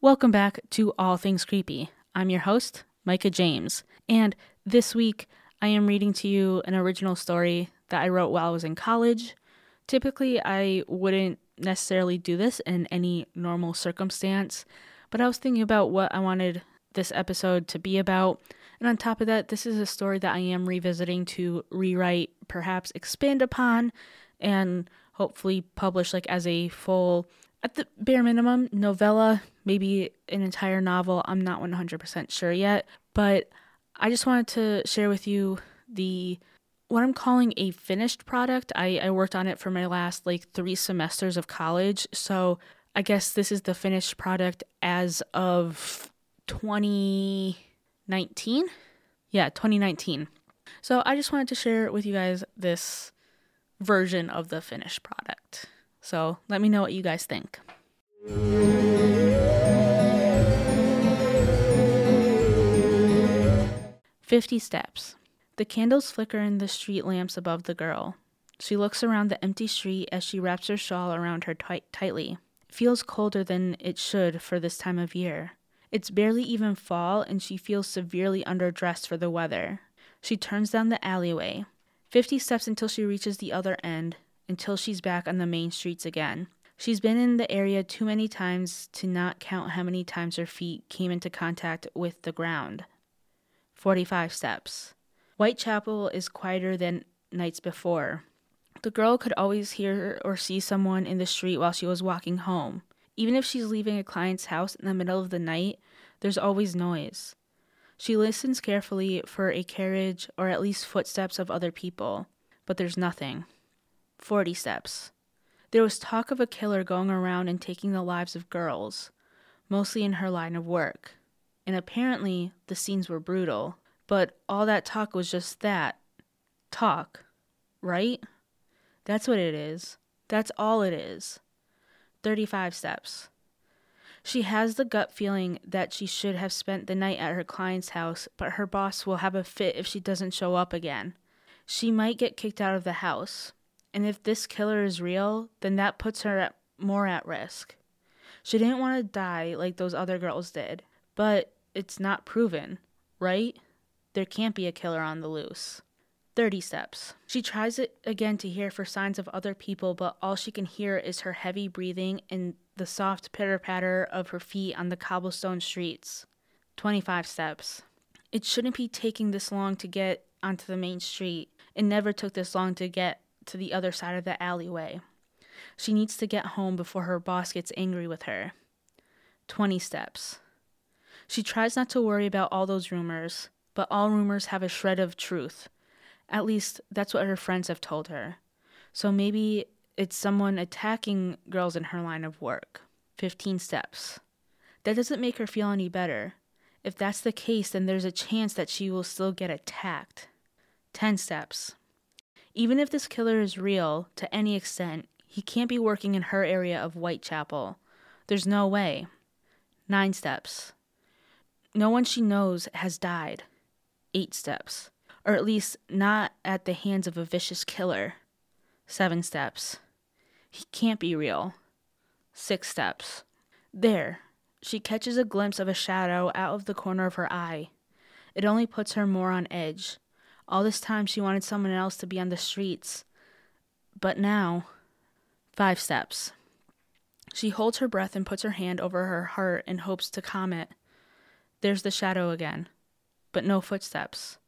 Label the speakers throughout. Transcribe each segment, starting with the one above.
Speaker 1: Welcome back to All Things Creepy. I'm your host, Micah James, and this week I am reading to you an original story that I wrote while I was in college. Typically, I wouldn't necessarily do this in any normal circumstance, but I was thinking about what I wanted this episode to be about. And on top of that, this is a story that I am revisiting to rewrite, perhaps expand upon, and hopefully publish like as a full at the bare minimum, novella, maybe an entire novel. I'm not 100% sure yet, but I just wanted to share with you the what I'm calling a finished product. I, I worked on it for my last like three semesters of college. So I guess this is the finished product as of 2019. Yeah, 2019. So I just wanted to share with you guys this version of the finished product. So let me know what you guys think. 50 steps. The candles flicker in the street lamps above the girl. She looks around the empty street as she wraps her shawl around her tight- tightly. It feels colder than it should for this time of year. It's barely even fall, and she feels severely underdressed for the weather. She turns down the alleyway. 50 steps until she reaches the other end, until she's back on the main streets again. She's been in the area too many times to not count how many times her feet came into contact with the ground. 45 steps. Whitechapel is quieter than nights before. The girl could always hear or see someone in the street while she was walking home. Even if she's leaving a client's house in the middle of the night, there's always noise. She listens carefully for a carriage or at least footsteps of other people, but there's nothing. 40 steps. There was talk of a killer going around and taking the lives of girls, mostly in her line of work and apparently the scenes were brutal. But all that talk was just that talk, right? That's what it is. That's all it is. 35 steps. She has the gut feeling that she should have spent the night at her client's house, but her boss will have a fit if she doesn't show up again. She might get kicked out of the house. And if this killer is real, then that puts her at, more at risk. She didn't want to die like those other girls did. But it's not proven, right? There can't be a killer on the loose. 30 steps. She tries it again to hear for signs of other people, but all she can hear is her heavy breathing and the soft pitter patter of her feet on the cobblestone streets. 25 steps. It shouldn't be taking this long to get onto the main street. It never took this long to get to the other side of the alleyway. She needs to get home before her boss gets angry with her. 20 steps. She tries not to worry about all those rumors, but all rumors have a shred of truth. At least that's what her friends have told her. So maybe it's someone attacking girls in her line of work. 15 steps. That doesn't make her feel any better. If that's the case, then there's a chance that she will still get attacked. 10 steps. Even if this killer is real to any extent, he can't be working in her area of Whitechapel. There's no way. 9 steps. No one she knows has died. Eight steps. Or at least not at the hands of a vicious killer. Seven steps. He can't be real. Six steps. There. She catches a glimpse of a shadow out of the corner of her eye. It only puts her more on edge. All this time she wanted someone else to be on the streets. But now, five steps. She holds her breath and puts her hand over her heart in hopes to calm it. There's the shadow again, but no footsteps.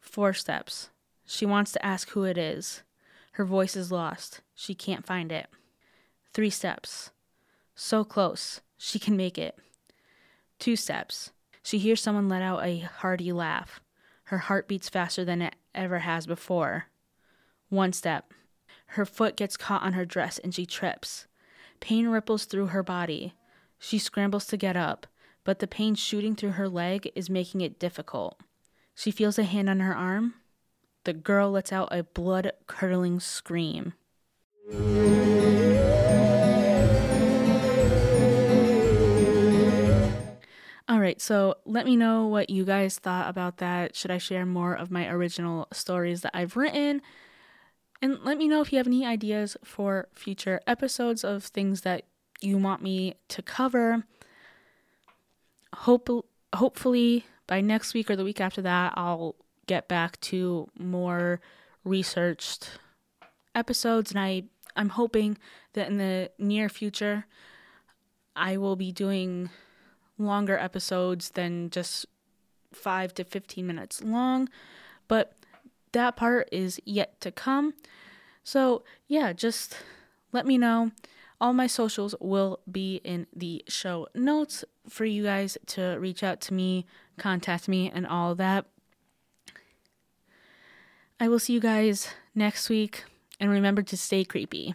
Speaker 1: Four steps. She wants to ask who it is. Her voice is lost. She can't find it. Three steps. So close. She can make it. Two steps. She hears someone let out a hearty laugh. Her heart beats faster than it ever has before. One step. Her foot gets caught on her dress and she trips. Pain ripples through her body. She scrambles to get up but the pain shooting through her leg is making it difficult. She feels a hand on her arm. The girl lets out a blood curdling scream. All right, so let me know what you guys thought about that. Should I share more of my original stories that I've written? And let me know if you have any ideas for future episodes of things that you want me to cover. Hope hopefully by next week or the week after that I'll get back to more researched episodes and I I'm hoping that in the near future I will be doing longer episodes than just 5 to 15 minutes long, but that part is yet to come. So, yeah, just let me know. All my socials will be in the show notes for you guys to reach out to me, contact me, and all that. I will see you guys next week, and remember to stay creepy.